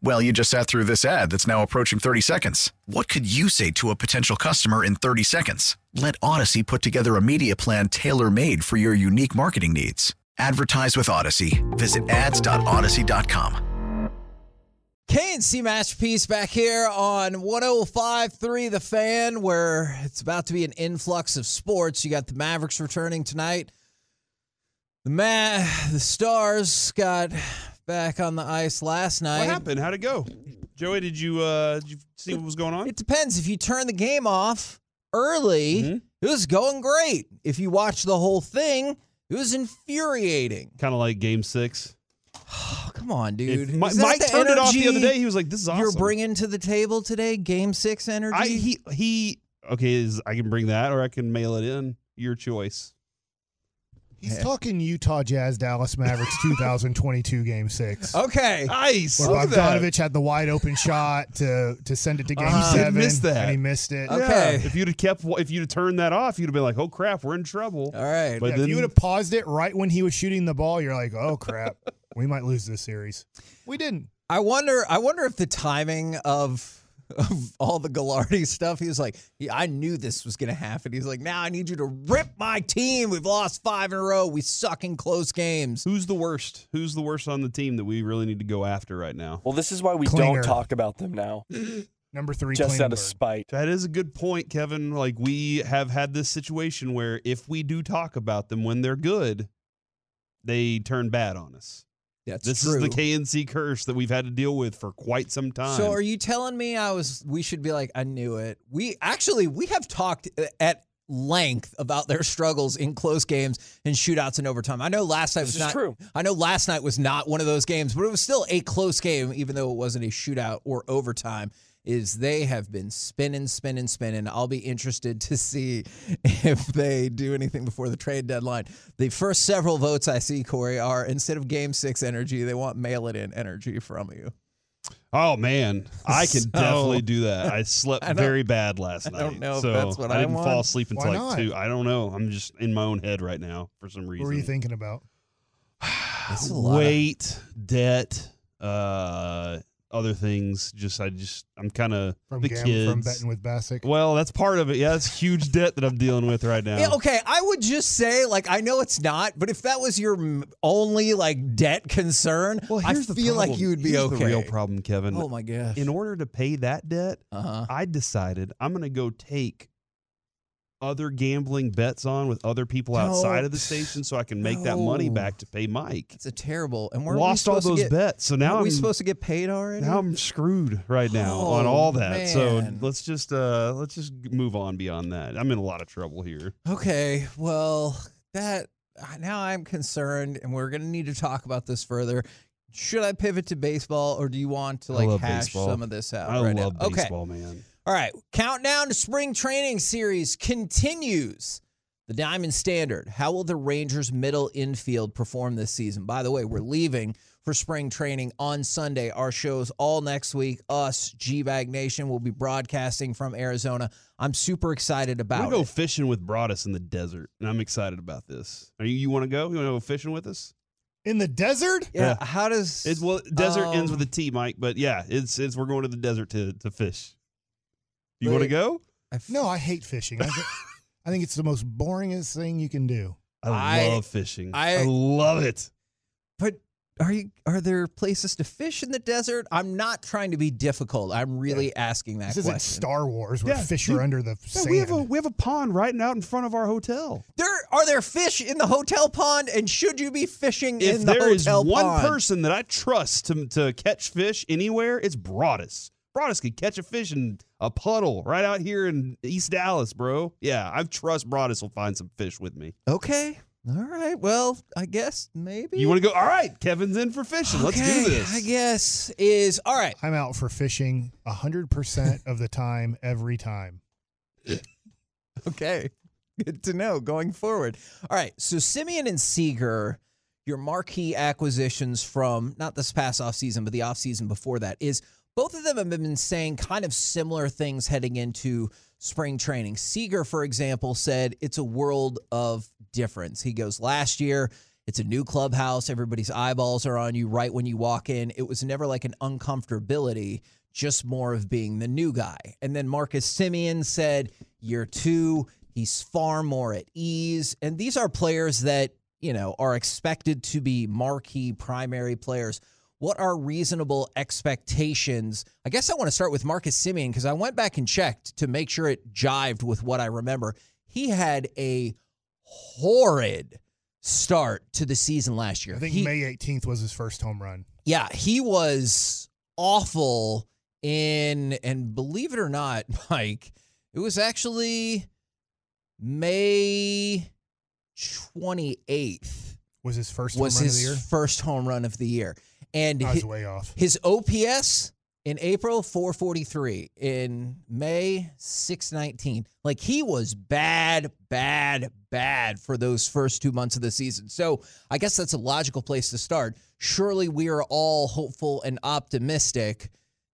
Well, you just sat through this ad that's now approaching 30 seconds. What could you say to a potential customer in 30 seconds? Let Odyssey put together a media plan tailor made for your unique marketing needs. Advertise with Odyssey. Visit ads.odyssey.com. KNC Masterpiece back here on 105.3 The Fan, where it's about to be an influx of sports. You got the Mavericks returning tonight. The Ma- the Stars got back on the ice last night. What happened? How'd it go? Joey, did you uh did you see what was going on? It depends. If you turn the game off early, Mhm. it was going great. If you watch the whole thing, it was infuriating. Kind of like game six. Oh, come on, dude. If Mi- Mike turned it off the other day. He was like, "This is awesome." You're bringing to the table today, Game Six energy. I he he. Okay, is I can bring that or I can mail it in. Your choice. He's Yeah. talking Utah Jazz Dallas Mavericks 2022 Game Six. okay. Nice. Where Look. Bogdanovich had the wide open shot to to send it to Game Uh-huh. He Seven, missed that. and he missed it. Okay. Yeah, if you'd have kept, if you'd have turned that off, you'd have been like, "Oh crap, we're in trouble." All right. But Yeah, then if you would have paused it right when he was shooting the ball, you're like, oh crap, we might lose this series. We didn't. I wonder. I wonder if the timing of of all the Gallardi stuff. He was like, yeah, I knew this was going to happen. He's like, now I need you to rip my team. We've lost five in a row. We suck in close games. who's the worst? Who's the worst on the team that we really need to go after right now? Well, this is why we Klinger. don't talk about them now, Number three, just out of spite. That is a good point, Kevin. Like we have had this situation where if we do talk about them when they're good, they turn bad on us. That's this true. is the KNC curse that we've had to deal with for quite some time. So are you telling me I was? We should be like, I knew it. We actually we have talked uh, at length about their struggles in close games and shootouts and overtime. I know last night This was not. true. I know last night was not one of those games, but it was still a close game, even though it wasn't a shootout or overtime. Is they have been spinning, spinning, spinning. I'll be interested to see if they do anything before the trade deadline. The first several votes I see, Corey, are instead of game six energy, they want mail it in energy from you. oh man, I can So- definitely do that. I slept I very bad last night. I don't know if so that's what I didn't want. fall asleep until Why like not? two. I don't know. I'm just in my own head right now for some reason. What were you thinking about? That's a lot of- Weight, debt, uh, other things. Just I just I'm kind of From the gam- kids. from betting with Bassick. well, that's part of it. Yeah, that's huge debt that I'm dealing with right now. Yeah, okay, I would just say, like, I know it's not, but if that was your m- only like debt concern, Well, I here's the feel like you would be Here's okay. The real problem, Kevin. Oh my gosh. In order to pay that debt, uh huh. I decided I'm going to go take other gambling bets on with other people outside of the station so I can make that money back to pay Mike. It's a terrible. And we're Lost all those bets, so now we I'm supposed to get paid already? now I'm screwed right now on Oh, all that. So let's just uh let's just move on beyond that. I'm in a lot of trouble here. Okay, well, that now I'm concerned, and we're gonna need to talk about this further. Should I pivot to baseball, or do you want to like hash baseball. some of this out I right love now? Okay. baseball, man. All right, countdown to spring training series continues. The Diamond Standard. How will the Rangers middle infield perform this season? By the way, we're leaving for spring training on Sunday. Our shows all next week. Us, G Bag Nation, will be broadcasting from Arizona. I'm super excited I'm about gonna go it. fishing with Broadus in the desert, and I'm excited about this. Are you you want to go? You want to go fishing with us? In the desert? Yeah, Yeah. how does It's well, desert ends um, with a T, Mike. But yeah, it's it's we're going to the desert to to fish. You want to go? I f- No, I hate fishing. I think, I think it's the most boringest thing you can do. I, I- love fishing. I- I love it. But are you are there places to fish in the desert? I'm not trying to be difficult. I'm really asking that This isn't question. Star Wars where Yeah, fish dude. are under the Yeah, sand. we have a we have a pond right out in front of our hotel. there are there fish in the hotel pond, and should you be fishing If in the hotel pond? there is hotel one pond? person that I trust to to catch fish anywhere, it's Broadus. Broadus could catch a fish in a puddle right out here in East Dallas, bro. Yeah, I trust Broadus will find some fish with me. Okay. All right. Well, I guess maybe. You want to go? All right, Kevin's in for fishing. Let's Okay, do this. I guess is all right. I'm out for fishing 100% of the time, every time. Okay. Good to know going forward. All right. So Semien and Seager, your marquee acquisitions from not this past offseason, but the offseason before that, is both of them have been saying kind of similar things heading into spring training. Seager, for example, said it's a world of difference. He goes, last year, it's a new clubhouse. Everybody's eyeballs are on you right when you walk in. It was never like an uncomfortability, just more of being the new guy. And then Marcus Semien said, year two, he's far more at ease. And these are players that, you know, are expected to be marquee primary players. What are reasonable expectations? I guess I want to start with Marcus Semien because I went back and checked to make sure it jived with what I remember. He had a horrid start to the season last year. I think He- May 18th was his first home run. yeah, he was awful in, and believe it or not, Mike, it was actually May 28th Was his first was home run of the his first home run of the year. And I hi- was way off. his OPS in April 443, in May 619. Like he was bad, bad, bad for those first two months of the season. So I guess that's a logical place to start. Surely we are all hopeful and optimistic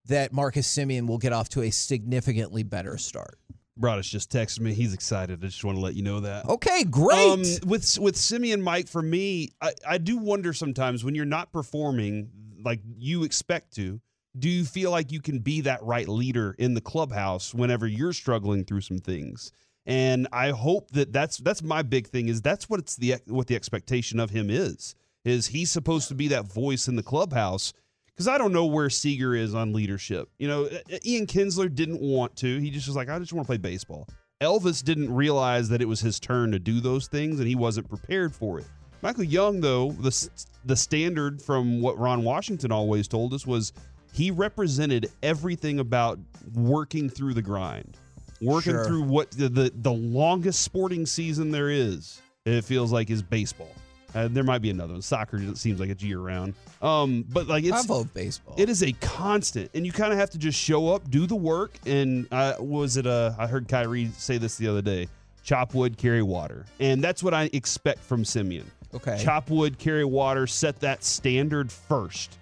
that Marcus Semien will get off to a significantly better start. Broadus just texted me. He's excited. I just want to let you know that. Okay, great. Um, with with Semien Mike, for me, I, I do wonder sometimes when you're not performing like you expect to, do you feel like you can be that right leader in the clubhouse whenever you're struggling through some things? And I hope that that's that's my big thing is that's what it's the what the expectation of him is is he's supposed to be that voice in the clubhouse because I don't know where Seager is on leadership. You know, Ian Kinsler didn't want to. He just was like, I just want to play baseball. Elvis didn't realize that it was his turn to do those things, and he wasn't prepared for it. Michael Young, though, the the standard from what Ron Washington always told us was he represented everything about working through the grind, working Sure. through what the, the the longest sporting season there is. It feels like is baseball. Uh, there might be another one. Soccer it seems like it's year round. Um, but like it's I vote baseball. it is a constant, and you kind of have to just show up, do the work, and uh, was it? a I I heard Kyrie say this the other day: chop wood, carry water, and that's what I expect from Semien. okay. Chop wood, carry water, set that standard first.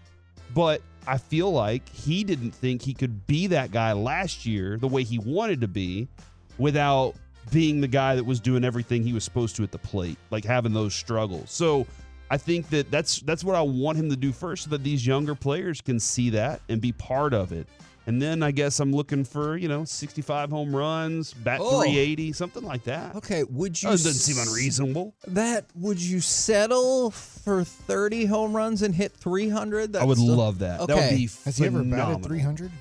But I feel like he didn't think he could be that guy last year the way he wanted to be without being the guy that was doing everything he was supposed to at the plate, like having those struggles. So I think that that's that's what I want him to do first so that these younger players can see that and be part of it. And then I guess I'm looking for, you know, 65 home runs, bat Oh. 380, something like that. Okay, would you oh, That doesn't seem unreasonable. That would you settle for 30 home runs and hit 300? I would still- love that. That would Okay. be Has he ever batted 300?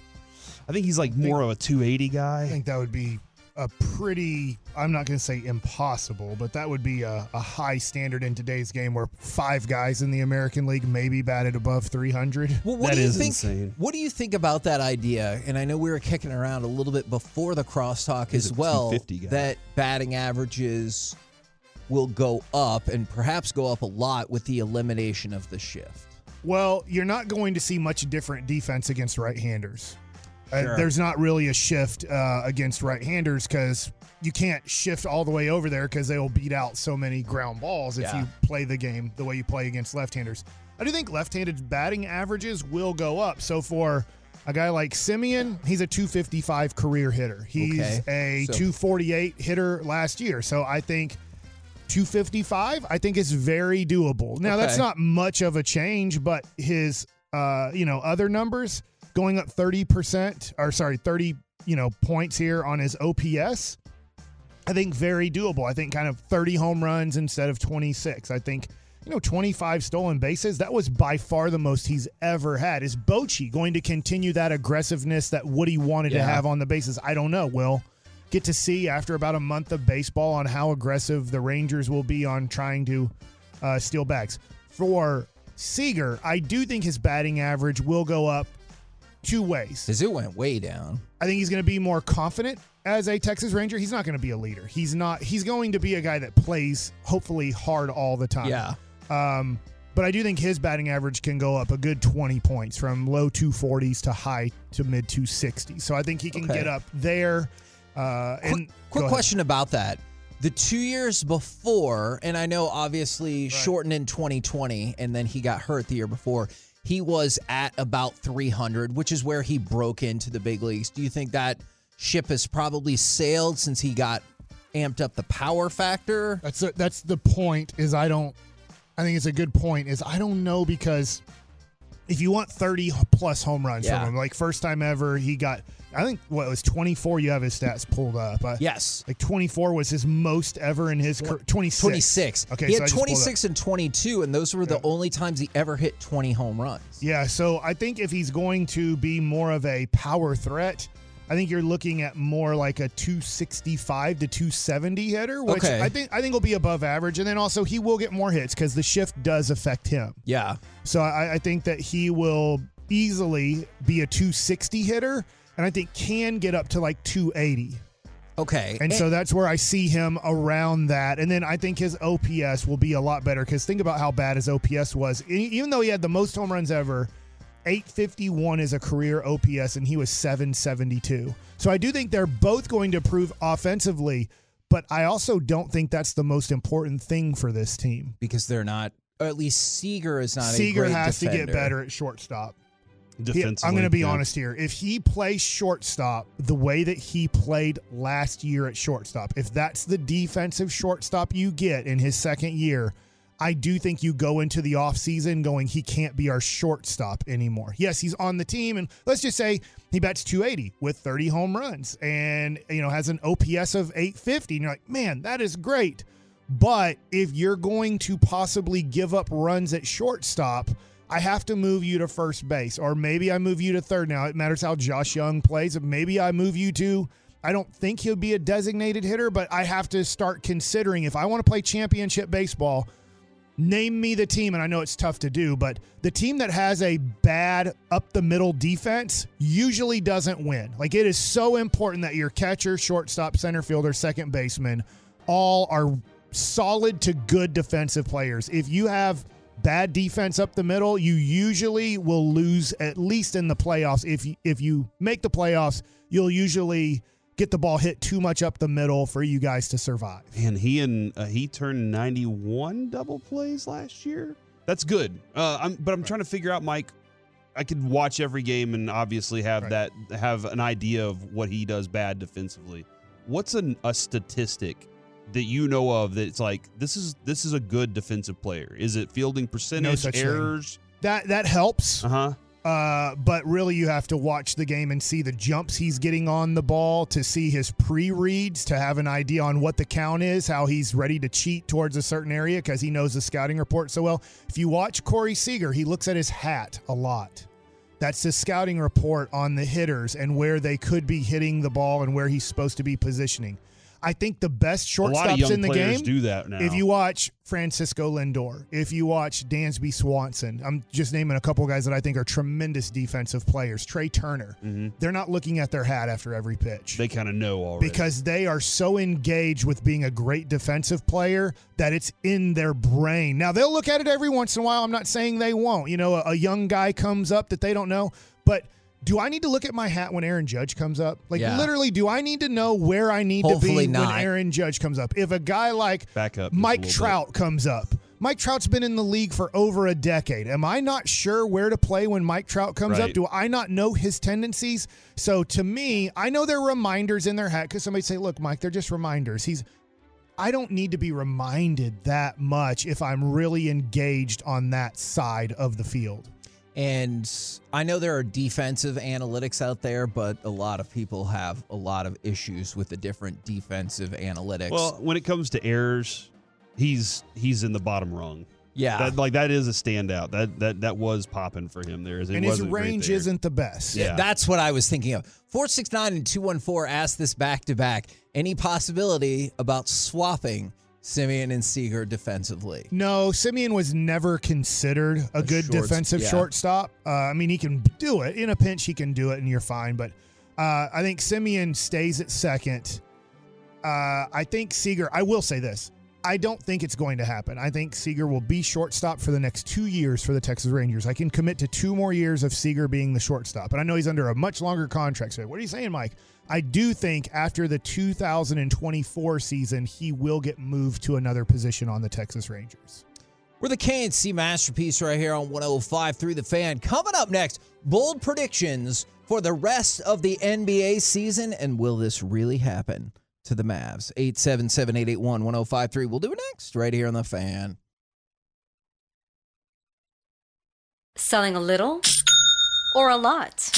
I think he's like more of a 280 guy. I think that would be a pretty, I'm not going to say impossible, but that would be a, a high standard in today's game where five guys in the American League maybe batted above 300. Well, what That do you is think? insane. What do you think about that idea? And I know we were kicking around a little bit before the crosstalk He's as well that batting averages will go up and perhaps go up a lot with the elimination of the shift. Well, you're not going to see much different defense against right-handers. Uh, Sure. there's not really a shift uh, against right-handers because you can't shift all the way over there because they will beat out so many ground balls if Yeah. you play the game the way you play against left-handers. I do think left-handed batting averages will go up. So for a guy like Semien, he's a 255 career hitter. He's Okay. a So- 248 hitter last year. So I think 255 I think is very doable. Now that's not much of a change, but his uh, you know, other numbers going up 30% or sorry, 30, you know, points here on his OPS. I think very doable. I think kind of 30 home runs instead of 26. I think you know, 25 stolen bases, that was by far the most he's ever had. Is Bochy going to continue that aggressiveness that Woody wanted to have on the bases? I don't know. We'll get to see after about a month of baseball on how aggressive the Rangers will be on trying to uh, steal bags. For Seager, I do think his batting average will go up two ways. It went way down. I think he's going to be more confident as a Texas Ranger. He's not going to be a leader. He's not. He's going to be a guy that plays hopefully hard all the time. Yeah. Um, but I do think his batting average can go up a good 20 points from low 240s to high to mid 260s. So I think he can Okay. get up there. Uh, and quick go quick ahead. question about that. The two years before, and I know obviously shortened in 2020, and then he got hurt the year before. He was at about 300, which is where he broke into the big leagues. Do you think that ship has probably sailed since he got amped up the power factor? That's the, that's the point. Is I don't. I think it's a good point. Is I don't know because if you want 30 plus home runs Yeah. from him, like first time ever, he got. I think what was 24. You have his stats pulled up. I- Yes. Like 24 was his most ever in his career. 26. 26. Okay, he so had just pulled up. 26 and 22, and those were the only times he ever hit 20 home runs. Yeah, so I think if he's going to be more of a power threat, I think you're looking at more like a 265 to 270 hitter, which Okay. I think I think will be above average. And then also he will get more hits because the shift does affect him. Yeah. So I, I think that he will easily be a 260 hitter, and I think can get up to like 280. Okay. And so that's where I see him around that. And then I think his OPS will be a lot better because think about how bad his OPS was. Even though he had the most home runs ever, 851 is a career OPS and he was 772. So I do think they're both going to improve offensively, but I also don't think that's the most important thing for this team. because they're not, or at least Seager is not. a Seager has to get better at shortstop. Defensively, I'm going to be yeah. honest here. If he plays shortstop the way that he played last year at shortstop, if that's the defensive shortstop you get in his second year, I do think you go into the offseason going, he can't be our shortstop anymore. Yes, he's on the team, and let's just say he bats 280 with 30 home runs and, you know, has an OPS of 850. And you're like, man, that is great. But if you're going to possibly give up runs at shortstop, I have to move you to first base, or maybe I move you to third. Now it matters how Josh Jung plays. Maybe I move you to. I don't think he'll be a designated hitter, but I have to start considering if I want to play championship baseball. Name me the team, and I know it's tough to do, but the team that has a bad up the middle defense usually doesn't win. Like it is so important that your catcher, shortstop, center fielder, second baseman all are solid to good defensive players. If you have bad defense up the middle, you usually will lose at least in the playoffs. If you, if you make the playoffs, you'll usually get the ball hit too much up the middle for you guys to survive. And he and uh, he turned 91 double plays last year. That's good. Uh, I'm, but I'm trying to figure out, Mike. I could watch every game and obviously have Right. that have an idea of what he does bad defensively. What's an, a statistic that you know of that's like this is this is a good defensive player? Is it fielding percentage, thing. errors? That that helps. Uh huh. Uh, but really, you have to watch the game and see the jumps he's getting on the ball to see his pre reads to have an idea on what the count is, how he's ready to cheat towards a certain area because he knows the scouting report so well. If you watch Corey Seager, he looks at his hat a lot. That's the scouting report on the hitters and where they could be hitting the ball and where he's supposed to be positioning. I think the best A lot of shortstops in the game do that now. if you watch Francisco Lindor, if you watch Dansby Swanson, I'm just naming a couple guys that I think are tremendous defensive players. Trea Turner, they're not looking at their hat after every pitch Mm-hmm. they kind of know already. because they are so engaged with being a great defensive player that it's in their brain. Now they'll look at it every once in a while. I'm not saying they won't. You know, a, a young guy comes up that they don't know, but. Do I need to look at my hat when Aaron Judge comes up? Like Yeah. literally, do I need to know where I need Hopefully to be not. when Aaron Judge comes up? If a guy like Back up just a Mike little bit. Trout comes up. Mike Trout's been in the league for over a decade. Am I not sure where to play when Mike Trout comes Right. up? Do I not know his tendencies? So to me, I know they're reminders in their hat because somebody say, "Look, Mike, they're just reminders." He's I don't need to be reminded that much if I'm really engaged on that side of the field. And I know there are defensive analytics out there, but a lot of people have a lot of issues with the different defensive analytics. well, when it comes to errors, he's he's in the bottom rung. yeah. That like that is a standout. That that that was popping for him there. It and his wasn't great range there. isn't the best. Yeah. That's what I was thinking of. 469 and 214 asked this back to back. Any possibility about swapping Semien and Seager defensively. No, Semien was never considered a, A good shorts- defensive yeah. shortstop. Uh, I mean, he can do it in a pinch. He can do it, and you're fine. But uh, I think Semien stays at second. Uh, I think Seager. I will say this. I don't think it's going to happen. I think Seager will be shortstop for the next two years for the Texas Rangers. I can commit to two more years of Seager being the shortstop. And I know he's under a much longer contract. So, what are you saying, Mike? I do think after the 2024 season, he will get moved to another position on the Texas Rangers. We're the KNC masterpiece right here on 105 through the fan. Coming up next, bold predictions for the rest of the NBA season. And will this really happen to the Mavs? 877 881 1053. We'll do it next right here on the fan. Selling a little or a lot?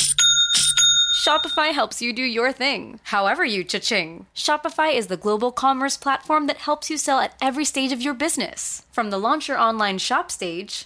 Shopify helps you do your thing, however you cha-ching. Shopify is the global commerce platform that helps you sell at every stage of your business. From the launch your online shop stage,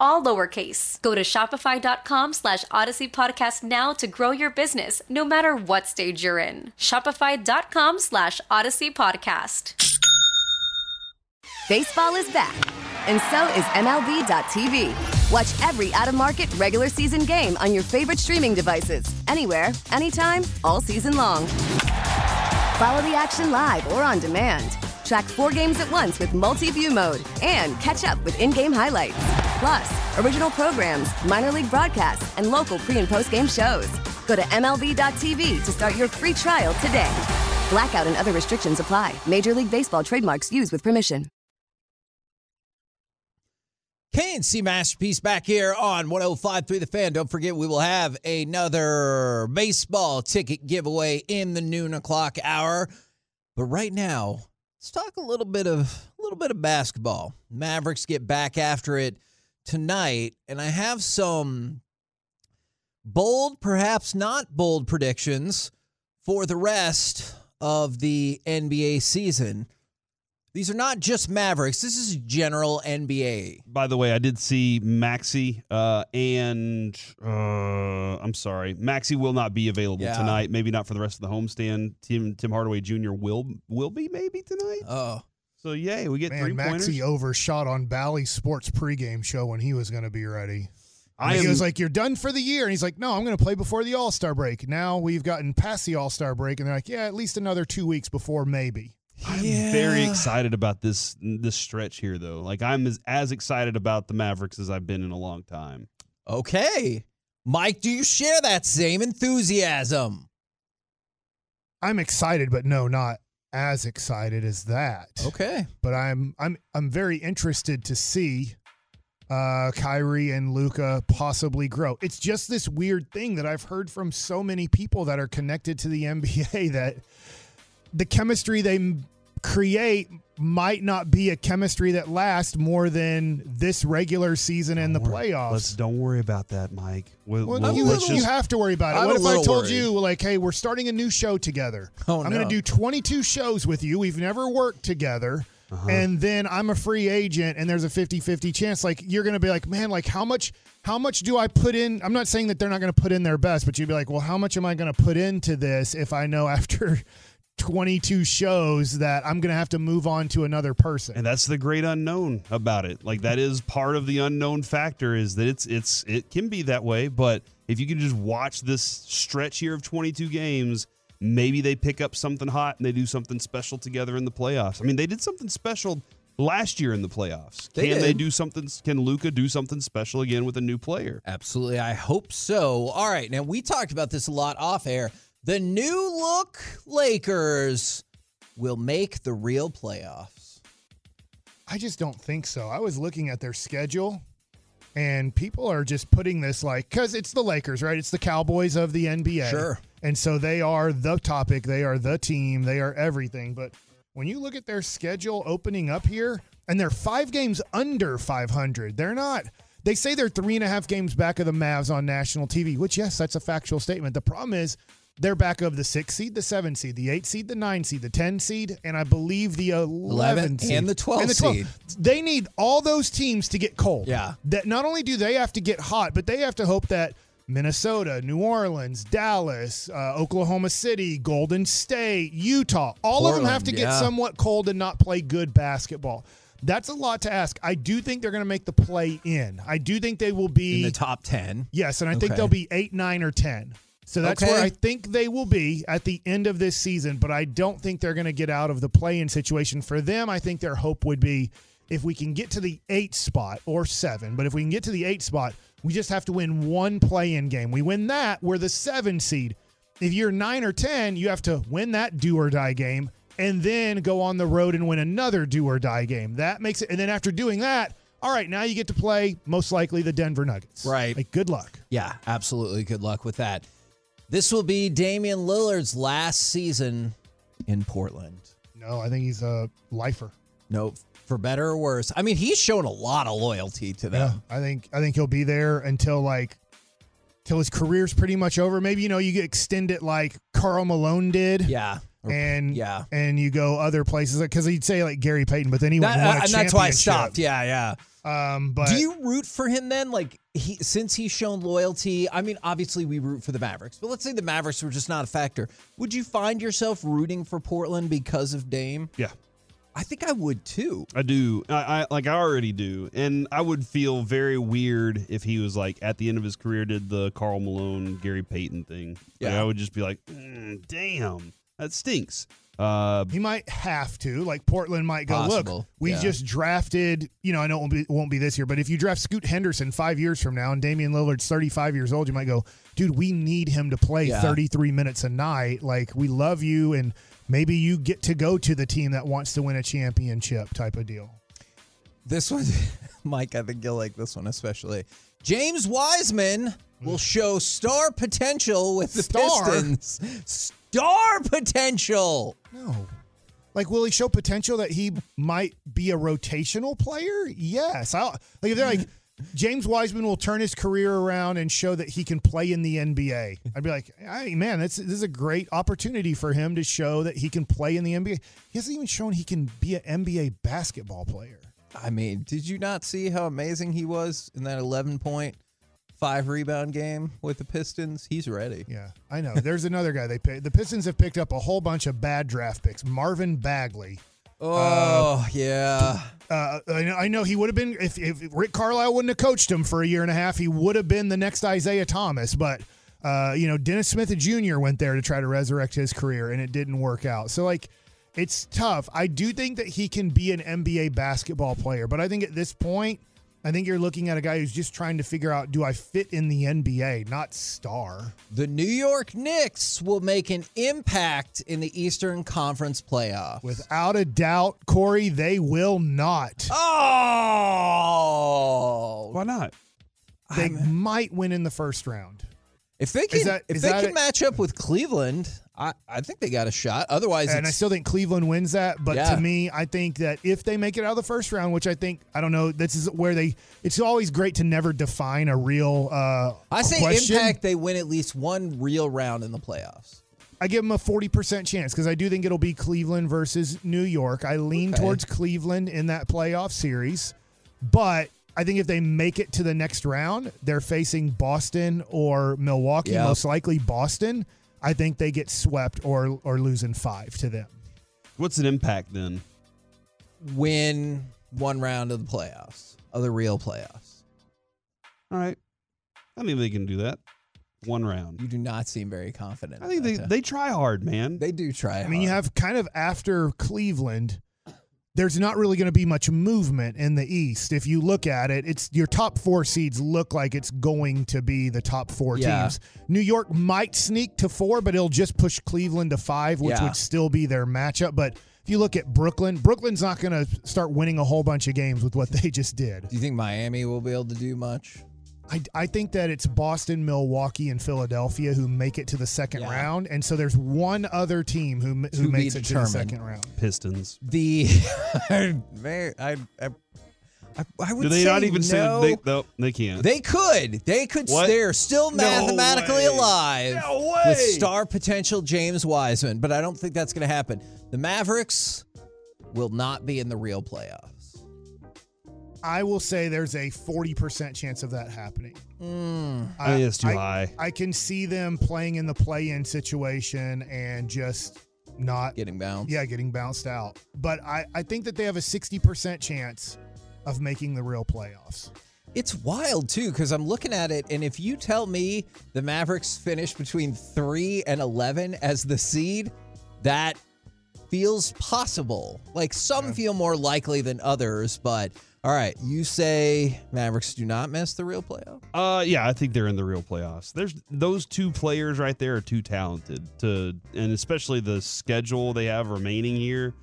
all lowercase. Go to shopify.com slash odyssey podcast now to grow your business, no matter what stage you're in. Shopify.com slash odyssey podcast. Baseball is back, and so is MLB.tv. Watch every out of market regular season game on your favorite streaming devices, anywhere, anytime, all season long. Follow the action live or on demand. Track four games at once with multi view mode and catch up with in game highlights. Plus, original programs, minor league broadcasts, and local pre and post game shows. Go to MLB.tv to start your free trial today. Blackout and other restrictions apply. Major League Baseball trademarks used with permission. KNC Masterpiece back here on 105 through the fan. Don't forget, we will have another baseball ticket giveaway in the noon o'clock hour. But right now, let's talk a little bit of a little bit of basketball. Mavericks get back after it tonight, and I have some bold, perhaps not bold predictions for the rest of the NBA season. These are not just Mavericks. This is general NBA. By the way, I did see Maxi uh, and uh, I'm sorry, Maxi will not be available Yeah. tonight. Maybe not for the rest of the homestand. Tim Tim Hardaway Jr. will will be maybe tonight. Oh, So yay, we get Man, three pointers. Maxi overshot on Bally Sports pregame show when he was going to be ready. I he am- was like, "You're done for the year," and he's like, "No, I'm going to play before the All Star break." Now we've gotten past the All Star break, and they're like, "Yeah, at least another two weeks before maybe." I'm very excited about this this stretch here, though. Like I'm as, as excited about the Mavericks as I've been in a long time. okay. Mike, do you share that same enthusiasm? I'm excited, but no, not as excited as that. Okay. But I'm I'm I'm very interested to see uh Kyrie and Luka possibly grow. It's just this weird thing that I've heard from so many people that are connected to the NBA that the chemistry they m- create might not be a chemistry that lasts more than this regular season and the Don't worry- playoffs. Let's don't worry about that, Mike. We'll, Well, we'll- you, let's you have to worry about it. I'm what if I told worried. you, like, hey, we're starting a new show together? Oh, I'm no. going to do 22 shows with you. We've never worked together. Uh-huh. And then I'm a free agent, and there's a 50 50 chance. Like, you're going to be like, man, like, how much. How much do I put in? I'm not saying that they're not going to put in their best, but you'd be like, well, how much am I going to put into this if I know after 22 shows that I'm going to have to move on to another person? and that's the great unknown about it. Like that is part of the unknown factor is that it's it's it can be that way, but if you can just watch this stretch here of 22 games, maybe they pick up something hot and they do something special together in the playoffs. I mean, they did something special last year in the playoffs. They can they do something? Can Luka do something special again with a new player? Absolutely. I hope so. All right. Now, we talked about this a lot off air. The new look Lakers will make the real playoffs. I just don't think so. I was looking at their schedule, and people are just putting this like because it's the Lakers, right? It's the Cowboys of the NBA. Sure. And so they are the topic, they are the team, they are everything. But when you look at their schedule opening up here, and they're five games under 500, they're not. They say they're three and a half games back of the Mavs on national TV, which, yes, that's a factual statement. The problem is they're back of the six seed, the seven seed, the eight seed, the nine seed, the 10 seed, and I believe the 11, 11 seed. and the 12 seed. They need all those teams to get cold. Yeah. That not only do they have to get hot, but they have to hope that Minnesota, New Orleans, Dallas, uh, Oklahoma City, Golden State, Utah, all of them have to get yeah. somewhat cold and not play good basketball. That's a lot to ask. I do think they're going to make the play in. I do think they will be In the top 10. Yes, and I think they'll be eight, nine, or ten. So that's Okay. where I think they will be at the end of this season. But I don't think they're going to get out of the play-in situation. For them, I think their hope would be if we can get to the eight spot or seven. But if we can get to the eight spot, we just have to win one play-in game. We win that, we're the seven seed. If you're nine or ten, you have to win that do or die game and then go on the road and win another do or die game. That makes it. And then after doing that, all right, now you get to play most likely the Denver Nuggets. Right. Like, good luck. Yeah, absolutely. Good luck with that. This will be Damian Lillard's last season in Portland. No, I think he's a lifer. No, for better or worse. I mean, he's shown a lot of loyalty to Yeah, them. I think I think he'll be there until like till his career's pretty much over. Maybe you know you extend it like Karl Malone did. Yeah. And Yeah. and you go other places because he'd say like Gary Payton, but then he That- won uh, and that's why I stopped. Yeah, yeah. Um, but Do you root for him then? Like he since he's shown loyalty. I mean, obviously we root for the Mavericks, but let's say the Mavericks were just not a factor. Would you find yourself rooting for Portland because of Dame? Yeah. I think I would too. I do. I, I like. I already do, and I would feel very weird if he was like at the end of his career did the Karl Malone, Gary Payton thing. Like, Yeah. I would just be like, "Mm, damn, that stinks. Uh, he might have to like Portland might go Possible, look. We yeah. just drafted. You know, I know it won't, be, won't be this year, but if you draft Scoot Henderson five years from now and Damian Lillard's thirty five years old, you might go, dude, we need him to play Yeah. thirty three minutes a night. Like we love you and. Maybe you get to go to the team that wants to win a championship type of deal. This one, Mike, I think you'll like this one especially. James Wiseman will show star potential with the Star? Pistons. Star potential. No. Like, will he show potential that he might be a rotational player? Yes. I'll, like, if they're like, James Wiseman will turn his career around and show that he can play in the NBA. I'd be like, hey, man, that's, this is a great opportunity for him to show that he can play in the NBA. He hasn't even shown he can be an NBA basketball player. I mean, did you not see how amazing he was in that 11 point, five rebound game with the Pistons? He's ready. Yeah, I know. There's another guy they picked. The Pistons have picked up a whole bunch of bad draft picks. Marvin Bagley. Oh, yeah. Uh, I know, I know he would have been if, if Rick Carlisle wouldn't have coached him for a year and a half, he would have been the next Isiah Thomas. But uh, you know, Dennis Smith Jr. went there to try to resurrect his career, and it didn't work out. So like, it's tough. I do think that he can be an NBA basketball player, but I think at this point, I think you're looking at a guy who's just trying to figure out, do I fit in the NBA, not star. The New York Knicks will make an impact in the Eastern Conference playoff. Without a doubt, Corey, they will not. oh, why not? They might win in the first round. If they can, that- if they can a- match up with Cleveland, I, I think they got a shot. Otherwise, and I still think Cleveland wins that. But Yeah. to me, I think that if they make it out of the first round, which I think I don't know, this is where they. It's always great to never define a real. Uh, I say question. impact. They win at least one real round in the playoffs. I give them a forty percent chance because I do think it'll be Cleveland versus New York. I lean Okay. towards Cleveland in that playoff series, but. I think if they make it to the next round, they're facing Boston or Milwaukee, Yep. most likely Boston. I think they get swept or or losing five to them. What's an impact then? Win one round of the playoffs, of the real playoffs. All right. I mean, they can do that. one round. You do not seem very confident. I think they, they try hard, man. they do try. I mean, you have kind of after Cleveland, there's not really going to be much movement in the East. If you look at it, it's your top four seeds look like it's going to be the top four Yeah. teams. New York might sneak to four, but it'll just push Cleveland to five, which Yeah. would still be their matchup. But if you look at Brooklyn, Brooklyn's not going to start winning a whole bunch of games with what they just did. Do you think Miami will be able to do much? I, I think that it's Boston, Milwaukee, and Philadelphia who make it to the second Yeah. round, and so there's one other team who who To makes it to the second round. Pistons. The May- I, I, I, I would Do they say not even no. say they? No, they can't. They could. They could. What? They're still No mathematically way. alive No with star potential James Wiseman, but I don't think that's going to happen. The Mavericks will not be in the real playoffs. I will say there's a 40% chance of that happening. Mm. I think it's too I, high. I can see them playing in the play-in situation and just not Getting bounced. yeah, getting bounced out. But I, I think that they have a 60% chance of making the real playoffs. It's wild too because I'm looking at it, and if you tell me the Mavericks finish between three and eleven as the seed, that feels possible. Like some feel more likely than others, but all right, you say Mavericks do not miss the real playoff. Uh, yeah, I think they're in the real playoffs. There's those two players right there are too talented to, and especially the schedule they have remaining here.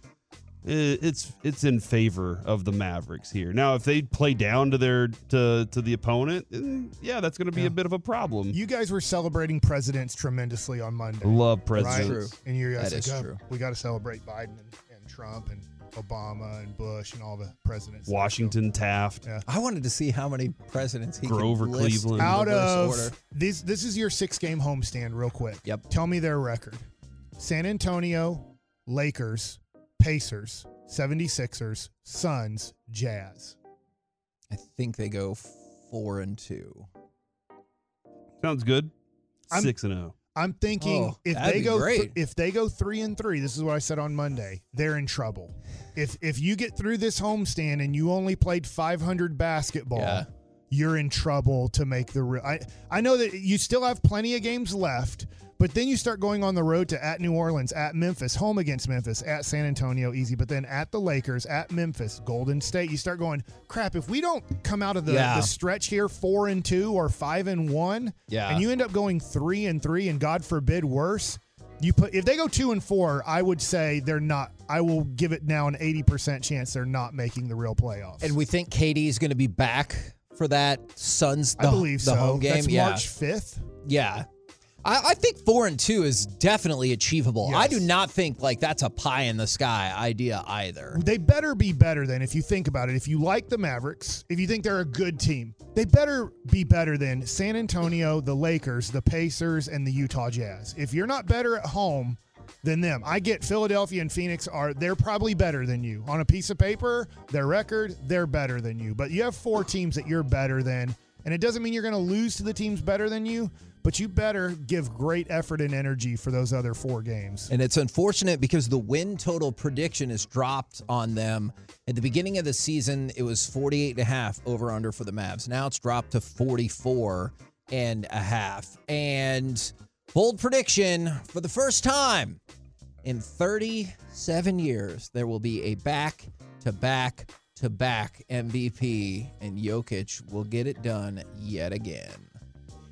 It's it's in favor of the Mavericks here. Now, if they play down to their to to the opponent, yeah, that's going to be Yeah. a bit of a problem. You guys were celebrating presidents tremendously on Monday. Love right? presidents. True. And you guys That like, is "Oh, true. we got to celebrate Biden and, and Trump and Obama and Bush and all the presidents. there." So- Washington Taft. Yeah. I wanted to see how many presidents he could Grover list Cleveland. out reverse of order. this this is your six game homestand real quick Yep. tell me their record san antonio lakers pacers 76ers suns jazz I think they go four and two. Sounds good. I'm- Six and oh. zero. I'm thinking Oh, if they go th- if they go three and three this is what i said on monday they're in trouble if if you get through this homestand and you only played 500 basketball Yeah. you're in trouble to make the real. I I know that you still have plenty of games left, but then you start going on the road to at New Orleans, at Memphis, home against Memphis, at San Antonio, easy, but then at the Lakers, at Memphis, Golden State. You start going, crap. If we don't come out of the, Yeah. the stretch here four and two or five and one, Yeah. and you end up going three and three, and God forbid worse. You put if they go two and four, I would say they're not. I will give it now an eighty percent chance they're not making the real playoffs. And we think KD is going to be back for that Suns. The, I believe the so. home game. That's yeah, March fifth. yeah. I, I think four and two is definitely achievable. I do not think like that's a pie in the sky idea either. They better be better than if you think about it. If you like the Mavericks, if you think they're a good team, they better be better than San Antonio, the Lakers, the Pacers, and the Utah Jazz. If you're not better at home than them, I get Philadelphia and Phoenix are they're probably better than you. On a piece of paper, their record, they're better than you. But you have four teams that you're better than, and it doesn't mean you're going to lose to the teams better than you, but you better give great effort and energy for those other four games. And it's unfortunate because the win total prediction is dropped on them. At the beginning of the season, it was 48 and a half over under for the Mavs. Now it's dropped to 44 and a half. And bold prediction for the first time in 37 years, there will be a back to back to back MVP, and Jokic will get it done yet again.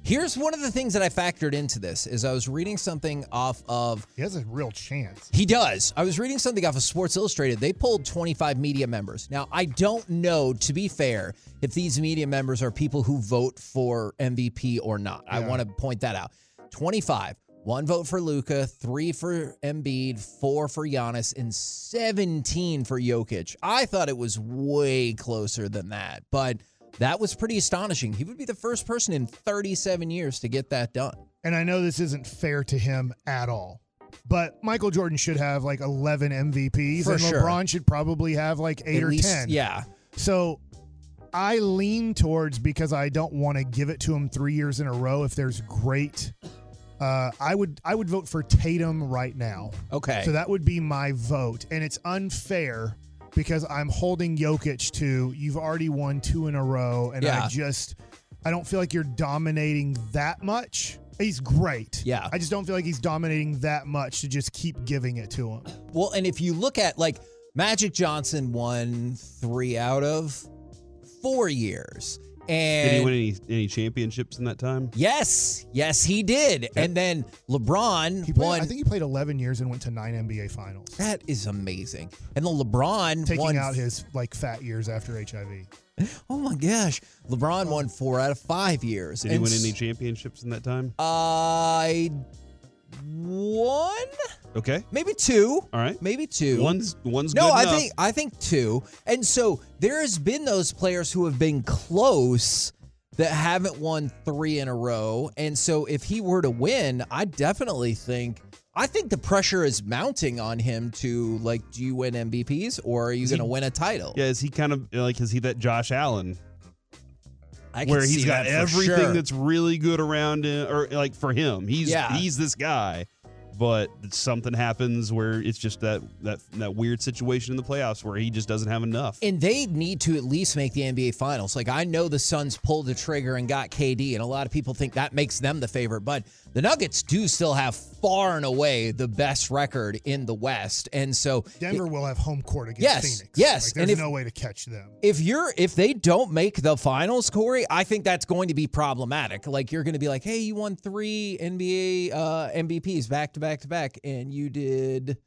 Here's one of the things that I factored into this is I was reading something off of He has a real chance. he does. I was reading something off of Sports Illustrated. They pulled 25 media members. Now, I don't know, to be fair, if these media members are people who vote for MVP or not. I want to point that out. 25. One vote for Luka, three for Embiid, four for Giannis, and 17 for Jokic. I thought it was way closer than that, but that was pretty astonishing. He would be the first person in 37 years to get that done. and I know this isn't fair to him at all. But Michael Jordan should have like 11 MVPs, For and sure. LeBron should probably have like eight At or least- 10. Yeah. So I lean towards because I don't want to give it to him three years in a row. If there's great, uh, I would I would vote for Tatum right now. Okay. So that would be my vote, and it's unfair because I'm holding Jokic to you've already won two in a row, and Yeah. I just I don't feel like you're dominating that much. He's great. Yeah. I just don't feel like he's dominating that much to just keep giving it to him. Well, and if you look at like Magic Johnson won three out of four years. And Did he win any any championships in that time? Yes, yes, he did. And then LeBron He played, won. I think he played 11 years and went to nine NBA finals, that is amazing. And then LeBron taking won. out his like fat years after HIV. oh my gosh, LeBron won four out of five years. Did he win any championships in that time? I one, Okay. maybe two. All right. Maybe two. One's one's No, I enough. think I think two. And so there has been those players who have been close that haven't won three in a row. And so if he were to win, I definitely think I think the pressure is mounting on him to like, do you win MVPs or are you going to win a title? Yeah, is he kind of like is he that Josh Allen I where he's got everything sure. that's really good around him or like for him. He's Yeah. he's this guy. But something happens where it's just that that that weird situation in the playoffs where he just doesn't have enough. And they need to at least make the NBA Finals. Like I know the Suns pulled the trigger and got KD, and a lot of people think that makes them the favorite. But the Nuggets do still have far and away the best record in the West, and so Denver will have home court against Yes, Phoenix. yes, Like, and there's if- no way to catch them. if you're if they don't make the finals, Corey, I think that's going to be problematic. Like you're going to be like, hey, you won three NBA uh, MVPs back to back to back, and you did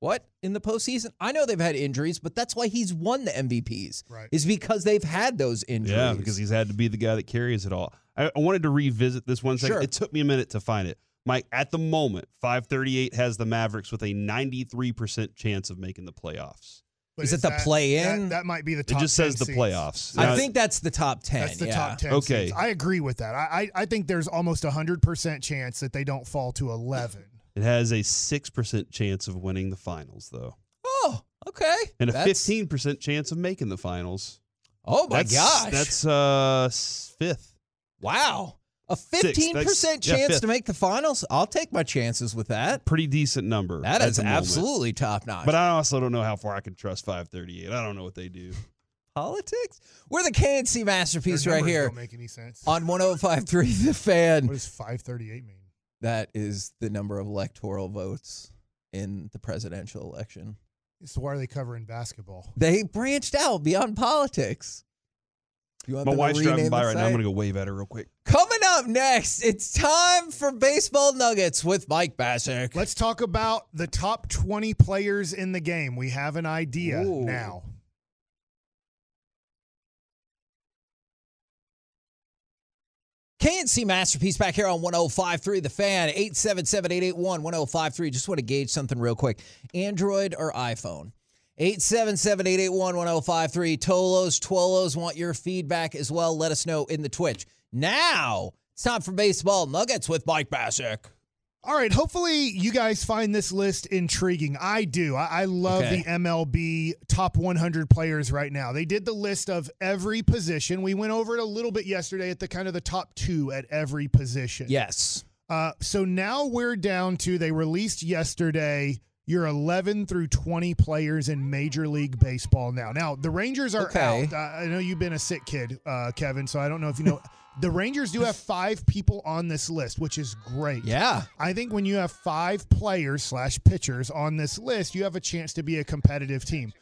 what in the postseason? I know they've had injuries, but that's why he's won the MVPs. Right. Is because they've had those injuries. Yeah, because he's had to be the guy that carries it all. I, I wanted to revisit this one second. Sure. It took me a minute to find it. Mike, at the moment, 538 has the Mavericks with a 93% chance of making the playoffs. But Is it the that- play-in? That, that might be the top. It just 10 says the seeds. playoffs. I Now, think that's the top ten. That's the yeah. top 10 Okay. seeds. I agree with that. I, I I think there's almost a 100% chance that they don't fall to 11. It has a 6% chance of winning the finals, though, Oh, okay. and a That's- 15% chance of making the finals. Oh my that's, gosh. That's uh, fifth. wow. A fifteen That's- percent yeah, chance fifth. to make the finals. I'll take my chances with that. Pretty decent number. That at is the moment. absolutely top notch. But I also don't know how far I can trust 538. I don't know what they do. politics. We're the K&C Their masterpiece right here Don't make any sense. on 105.3 The Fan. what does 538 mean? That is the number of electoral votes in the presidential election. So why are they covering basketball? They branched out beyond politics. You want My them wife's driving by the right now. I'm going to go wave at her real quick. Coming up next, it's time for Baseball Nuggets with Mike Bacsik. Let's talk about the top 20 players in the game. We have an idea Ooh. now. K&C Masterpiece back here on 105.3 The Fan, 877-881-1053. Just want to gauge something real quick. Android or iPhone? 877-881-1053. Tolos, Twolos want your feedback as well. Let us know in the Twitch. Now, it's time for Baseball Nuggets with Mike Bacsik. All right. Hopefully, you guys find this list intriguing. I do. I, I love Okay. the MLB top 100 players right now. They did the list of every position. We went over it a little bit yesterday at the kind of the top two at every position. Yes. Uh, so now we're down to they released yesterday your 11 through 20 players in Major League Baseball now. Now the Rangers are Okay. out. Uh, I know you've been a sick kid, uh, Kevin. So I don't know if you know. the Rangers do have five people on this list, which is great. Yeah. I think when you have five players slash pitchers on this list, you have a chance to be a competitive team.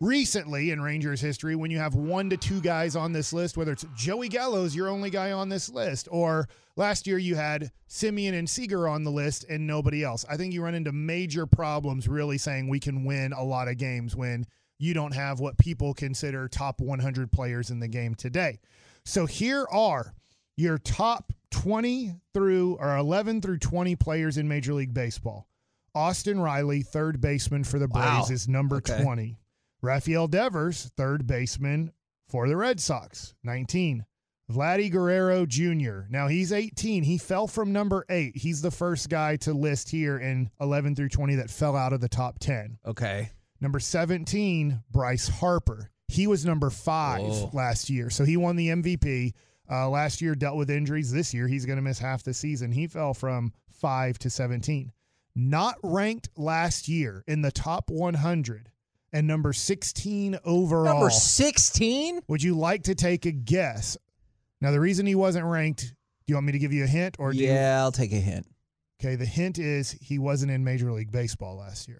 Recently in Rangers history, when you have one to two guys on this list, whether it's Joey Gallo's your only guy on this list, or last year you had Semien and Seager on the list and nobody else, I think you run into major problems really saying we can win a lot of games when you don't have what people consider top 100 players in the game today. So here are your top 20 through or 11 through 20 players in Major League Baseball. Austin Riley, third baseman for the Braves, Wow. is number Okay. 20. Rafael Devers, third baseman for the Red Sox, 19. Vladdy Guerrero Jr. Now he's 18. He fell from number eight. He's the first guy to list here in 11 through 20 that fell out of the top 10. Okay. Number 17, Bryce Harper. He was number five Oh. last year. So he won the MVP. Uh, last year dealt with injuries. This year he's going to miss half the season. He fell from five to 17. Not ranked last year in the top 100 and number 16 overall. Number 16? Would you like to take a guess? Now, the reason he wasn't ranked do you want me to give you a hint or do you, yeah, I'll take a hint. Okay, the hint is he wasn't in Major League Baseball last year.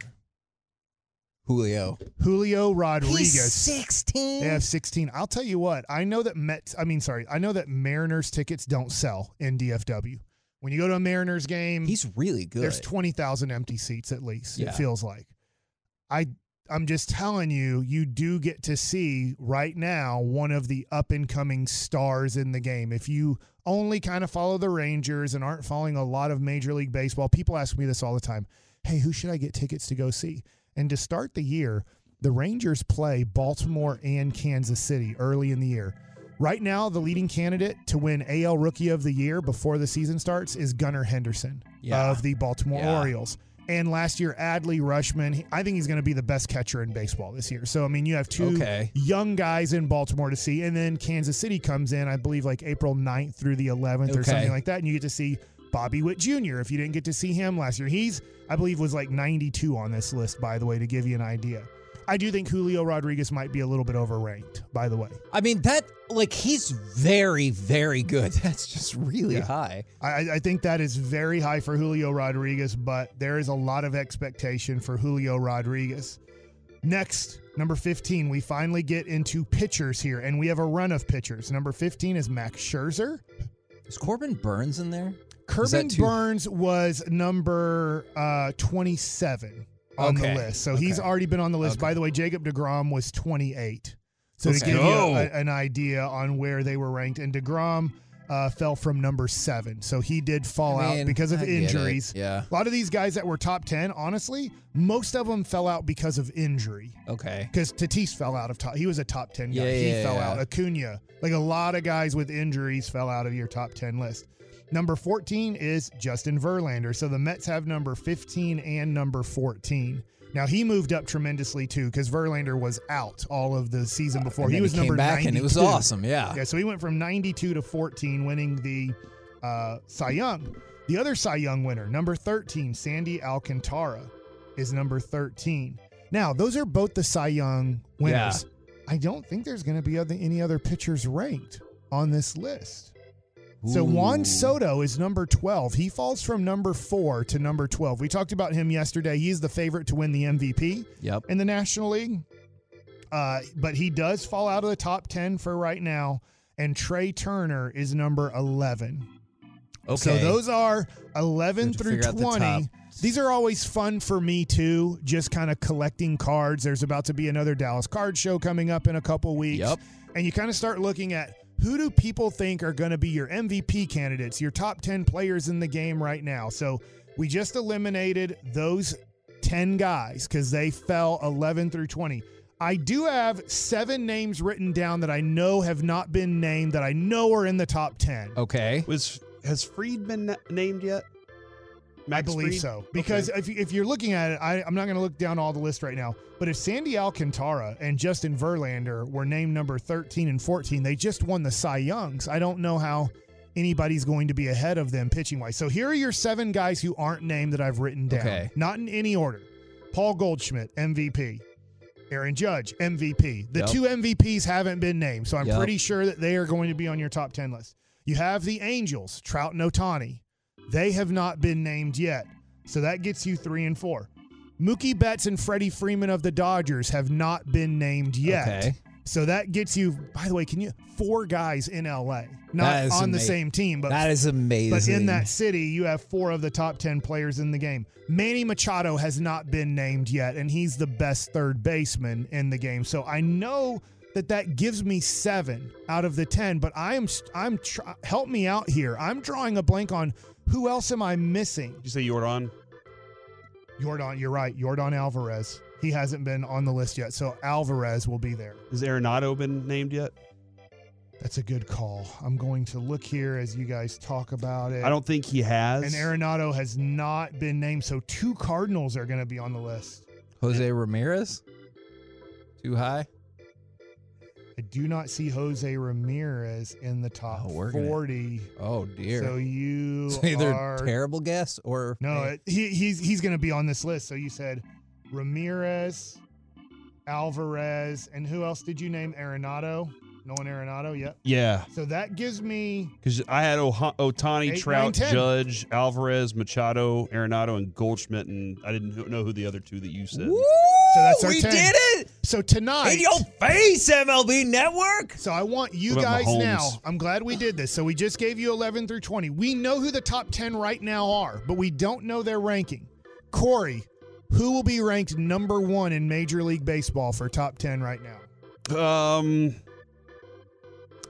Julio. Julio Rodriguez. He's 16. They have 16. I'll tell you what, I know that Mets, I mean, sorry, I know that Mariners tickets don't sell in DFW. When you go to a Mariners game, He's really good. there's 20,000 empty seats at least, Yeah. it feels like. I I'm just telling you, you do get to see right now one of the up and coming stars in the game. If you only kind of follow the Rangers and aren't following a lot of Major League Baseball, people ask me this all the time. Hey, who should I get tickets to go see? And to start the year, the Rangers play Baltimore and Kansas City early in the year. Right now, the leading candidate to win AL Rookie of the Year before the season starts is Gunnar Henderson Yeah. of the Baltimore Yeah. Orioles. And last year, Adley Rutschman, I think he's going to be the best catcher in baseball this year. So, I mean, you have two Okay. young guys in Baltimore to see. And then Kansas City comes in, I believe, like April 9th through the 11th or something like that. And you get to see Bobby Witt Jr. if you didn't get to see him last year. He's, I believe, was like 92 on this list, by the way, to give you an idea. I do think Julio Rodriguez might be a little bit overranked, by the way. I mean, that, like, he's very, very good. That's just really Yeah. high. I, I think that is very high for Julio Rodriguez, but there is a lot of expectation for Julio Rodriguez. Next, number 15, we finally get into pitchers here, and we have a run of pitchers. Number 15 is Max Scherzer. Is Corbin Burnes in there? Is Corbin that too- Burnes was number uh, 27 on Okay. the list. So he's already been on the list. Okay. By the way, Jacob DeGrom was 28. So to Okay. give you a, an idea on where they were ranked, and DeGrom uh, fell from number seven. So he did fall I out because of I injuries. Yeah. A lot of these guys that were top 10, honestly, most of them fell out because of injury. Okay. Because Tatis fell out of top. He was a top 10 guy. Yeah, he yeah, fell yeah. out. Acuna. Like a lot of guys with injuries fell out of your top 10 list. Number 14 is Justin Verlander. So the Mets have number 15 and number 14. Now he moved up tremendously too because Verlander was out all of the season before. And he was came number back and it was awesome. Yeah. Yeah, so he went from 92 to 14, winning the uh, Cy Young. The other Cy Young winner, number 13, Sandy Alcantara, is number 13. Now, those are both the Cy Young winners. I don't think there's going to be other, any other pitchers ranked on this list. So Juan Soto is number 12. He falls from number 4 to number 12. We talked about him yesterday. He's the favorite to win the MVP Yep. in the National League. Uh, but he does fall out of the top 10 for right now. And Trea Turner is number 11. Okay. So those are 11 through figure out the 20. These are always fun for me too, just kind of collecting cards. There's about to be another Dallas card show coming up in a couple weeks. Yep. And you kind of start looking at who do people think are going to be your MVP candidates, your top 10 players in the game right now. So we just eliminated those 10 guys because they fell 11 through 20. I do have seven names written down that I know have not been named that I know are in the top 10. Okay. Was has Freed been named yet? I believe so. Because Okay. if, if you're looking at it, I, I'm not going to look down all the list right now. But if Sandy Alcantara and Justin Verlander were named number 13 and 14, they just won the Cy Youngs. I don't know how anybody's going to be ahead of them pitching wise. So here are your seven guys who aren't named that I've written down. Okay. Not in any order. Paul Goldschmidt, MVP. Aaron Judge, MVP. The Yep. two MVPs haven't been named, so I'm Yep. pretty sure that they are going to be on your top 10 list. You have the Angels, Trout and Ohtani. They have not been named yet, so that gets you three and four. Mookie Betts and Freddie Freeman of the Dodgers have not been named yet. Okay. So that gets you, by the way, can you, four guys in LA, not on the same team, but that is amazing. but in that city, you have four of the top 10 players in the game. Manny Machado has not been named yet, and he's the best third baseman in the game. So I know that that gives me seven out of the 10, but I am, I'm, tr- help me out here. I'm drawing a blank on who else am I missing? Did you say Jordan? Jordan, you're right. Jordan Alvarez. He hasn't been on the list yet. So Alvarez will be there. Has Arenado been named yet? That's a good call. I'm going to look here as you guys talk about it. I don't think he has. And Arenado has not been named, so two Cardinals are going to be on the list. Jose Ramirez. Too high. I do not see Jose Ramirez in the oh, top Oh, we're gonna- 40. Oh dear. So you So either are terrible guess or no. Eh. it- He, he's he's going to be on this list. So you said Ramirez, Alvarez, and who else did you name? Arenado. Nolan Arenado. Yep. Yeah, So that gives me because I had oh- Ohtani, Eight, Trout, nine, Judge, Alvarez, Machado, Arenado, and Goldschmidt, and I didn't know who the other two that you said. Woo! So that's our we 10. did it so tonight. in your face, MLB Network. So I want you guys Mahomes? now. I'm glad we did this. So we just gave you 11 through 20. We know who the top 10 right now are, but we don't know their ranking. Corey, who will be ranked number one in Major League Baseball for top 10 right now? Um,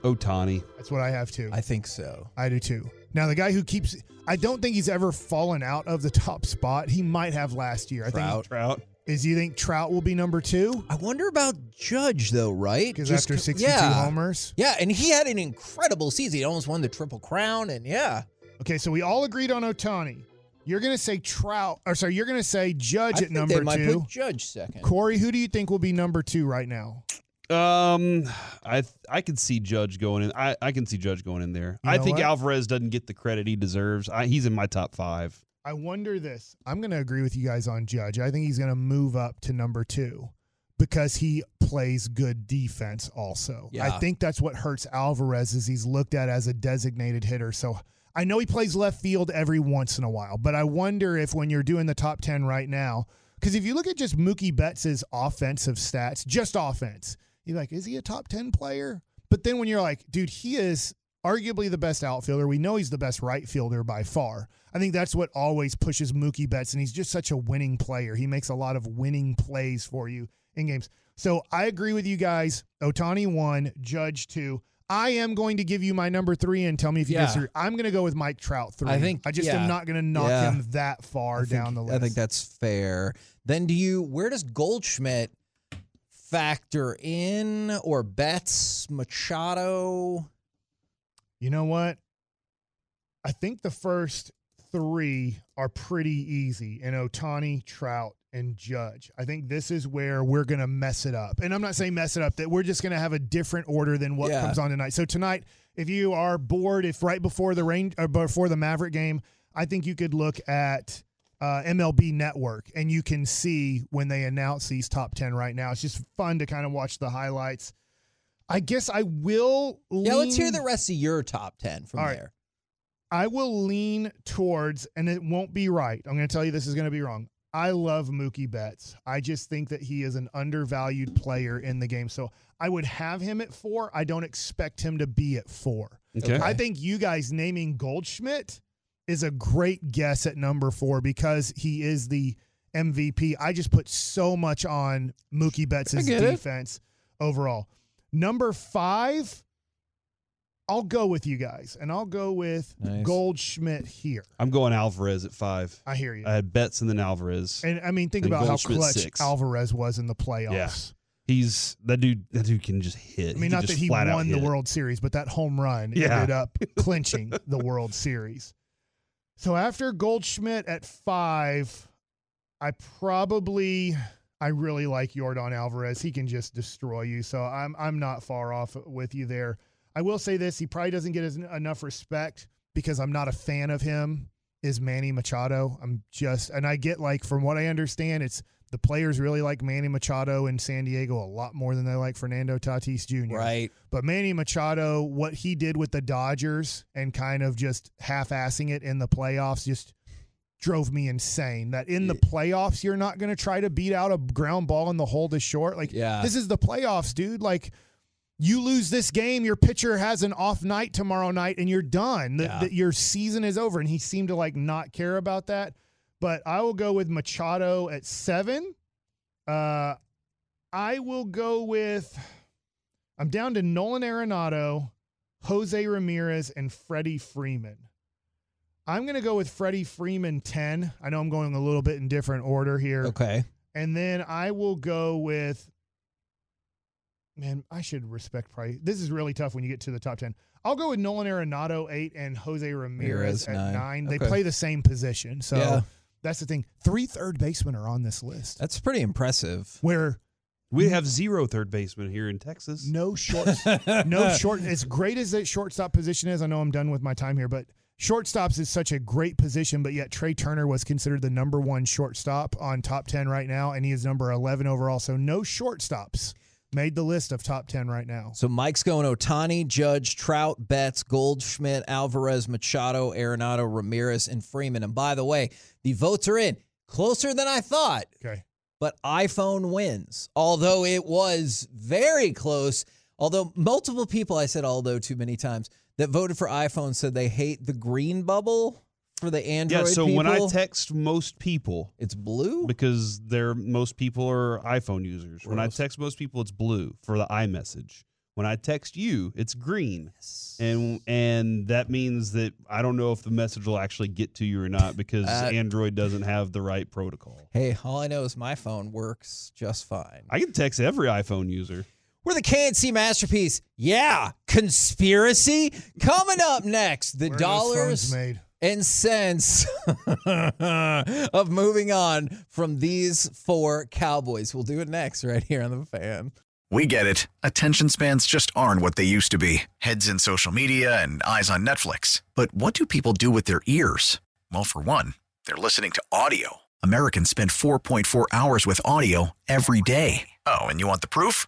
Ohtani. That's what I have too. I think so. I do too. Now the guy who keeps, I don't think he's ever fallen out of the top spot. He might have last year. I Trout. Trout. Think. Is you think Trout will be number two? I wonder about Judge though, right? Because after 62 yeah. homers. Yeah, and he had an incredible season. He almost won the Triple Crown, and yeah, Okay, so we all agreed on Ohtani. You're gonna say Trout, or sorry, you're gonna say Judge I at think number they might two. put Judge second. Corey, who do you think will be number two right now? Um, I I could see Judge going in. I, I can see Judge going in there. You I think what? Alvarez doesn't get the credit he deserves. I, he's in my top five. I wonder this. I'm going to agree with you guys on Judge. I think he's going to move up to number two because he plays good defense also. I think that's what hurts Alvarez is he's looked at as a designated hitter. So I know he plays left field every once in a while, but I wonder if when you're doing the top 10 right now, because if you look at just Mookie Betts' offensive stats, just offense, you're like, is he a top 10 player? But then when you're like, dude, he is arguably the best outfielder. We know he's the best right fielder by far. I think that's what always pushes Mookie Betts, and he's just such a winning player. He makes a lot of winning plays for you in games. So I agree with you guys. Ohtani one, Judge two. I am going to give you my number three and tell me if you Yeah. disagree. I'm going to go with Mike Trout three. I think- I just yeah. am not going to knock Yeah. him that far think- down the list. I think that's fair. Then do you where does Goldschmidt factor in or Betts, Machado? You know what? I think the first three are pretty easy in Ohtani, Trout, and Judge. I think this is where we're going to mess it up. And I'm not saying mess it up, that we're just going to have a different order than what Yeah. comes on tonight. So tonight, if you are bored, if right before the rain or before the Maverick game, I think you could look at uh, MLB Network and you can see when they announce these top 10 right now. It's just fun to kind of watch the highlights. I guess I will. Yeah, let's hear the rest of your top ten from All right. there. I will lean towards, and it won't be right. I'm going to tell you this is going to be wrong. I love Mookie Betts. I just think that he is an undervalued player in the game. So I would have him at four. I don't expect him to be at four. Okay. Okay. I think you guys naming Goldschmidt is a great guess at number four because he is the MVP. I just put so much on Mookie Betts' I get it. defense overall. Number five, I'll go with you guys, and I'll go with Nice. Goldschmidt here. I'm going Alvarez at five. I hear you. I had Betts and then Alvarez. and I mean, think and about how clutch six. Alvarez was in the playoffs. He's that dude. That dude can just hit. I mean, not that he won the. World Series, but that home run Yeah. ended up clinching the World Series. So after Goldschmidt at five, I probably I really like Jordan Alvarez. He can just destroy you. So I'm I'm not far off with you there. I will say this: he probably doesn't get enough respect because I'm not a fan of him. Is Manny Machado? I'm just, and I get like from what I understand, it's the players really like Manny Machado in San Diego a lot more than they like Fernando Tatis Jr. Right. But Manny Machado, what he did with the Dodgers and kind of just half-assing it in the playoffs, just drove me insane. That in the playoffs, you're not going to try to beat out a ground ball in the hole to short. Like, Yeah. this is the playoffs, dude. Like, you lose this game, your pitcher has an off night tomorrow night, and you're done. The- Yeah. the- your season is over. And he seemed to like not care about that. But I will go with Machado at seven. Uh, I will go with. I'm down to Nolan Arenado, Jose Ramirez, and Freddie Freeman. I'm going to go with Freddie Freeman 10. I know I'm going a little bit in different order here. Okay. And then I will go with man, I should respect price. This is really tough when you get to the top 10. I'll go with Nolan Arenado 8 and Jose Ramirez Ramirez, at nine. 9. They Okay. play the same position. So Yeah. that's the thing. Three third basemen are on this list That's pretty impressive. where We have zero third baseman here in Texas. no short no short as great as that shortstop position is i know i'm done with my time here but shortstops is such a great position but yet trea turner was considered the number one shortstop on top 10 right now and he is number 11 overall so no shortstops made the list of top 10 right now. So Mike's going Ohtani, Judge, Trout, Betts, Goldschmidt, Alvarez, Machado, Arenado, Ramirez, and Freeman. And by the way, the votes are in closer than I thought. Okay. But iPhone wins, although it was very close. Although multiple people, I said although too many times, that voted for iPhone said they hate the green bubble for the Android. Yeah, so people. when I text most people, it's blue because they're most people are iPhone users. When I text most people, it's blue for the iMessage. When I text you, it's green, and and that means that I don't know if the message will actually get to you or not because Uh, Android doesn't have the right protocol. Hey, all I know is my phone works just fine. I can text every iPhone user. We're the K&C masterpiece. Yeah, conspiracy coming up next. The Where are those phones dollars made. and cents of moving on from these four Cowboys. We'll do it next right here on the fan. We get it. Attention spans just aren't what they used to be heads in social media and eyes on Netflix. But what do people do with their ears? Well, for one, they're listening to audio. Americans spend 4.4 hours with audio every day. Oh, and you want the proof?